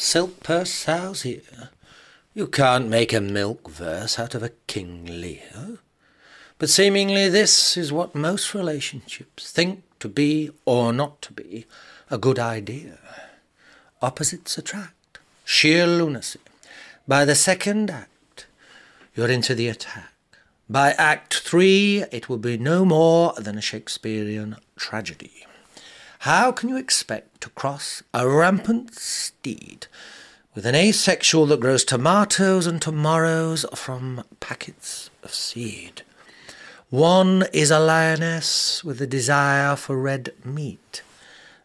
Silk purse sow's ear. You can't make a milk verse out of a King Lear. But seemingly this is what most relationships think to be or not to be a good idea. Opposites attract. Sheer lunacy. By the second act, you're into the attack. By Act Three, it will be no more than a Shakespearean tragedy. How can you expect to cross a rampant steed with an asexual that grows tomatoes and tomorrows from packets of seed? One is a lioness with a desire for red meat.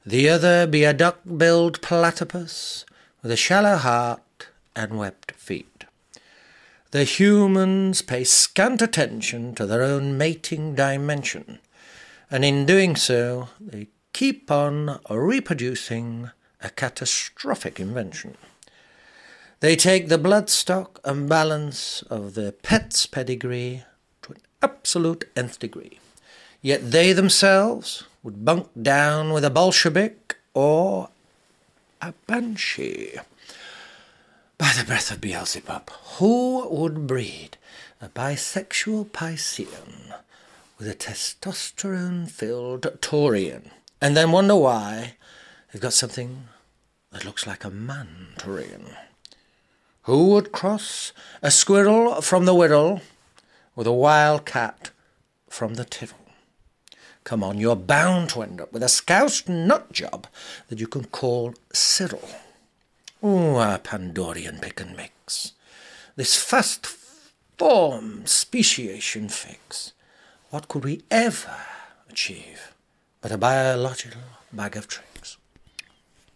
The other be a duck-billed platypus with a shallow heart and webbed feet. The humans pay scant attention to their own mating dimension, and in doing so, they keep on reproducing a catastrophic invention. They take the bloodstock and balance of their pet's pedigree to an absolute nth degree. Yet they themselves would bunk down with a Bolshevik or a Banshee. By the breath of Beelzebub, who would breed a bisexual Piscean with a testosterone filled Taurian and then wonder why they've got something that looks like a Mandarin? Who would cross a squirrel from the whittle with a wild cat from the tittle? Come on, you're bound to end up with a scoused nut job that you can call Cyril. Oh, our Pandorian pick and mix. This fast form speciation fix. What could we ever achieve but a biological bag of tricks.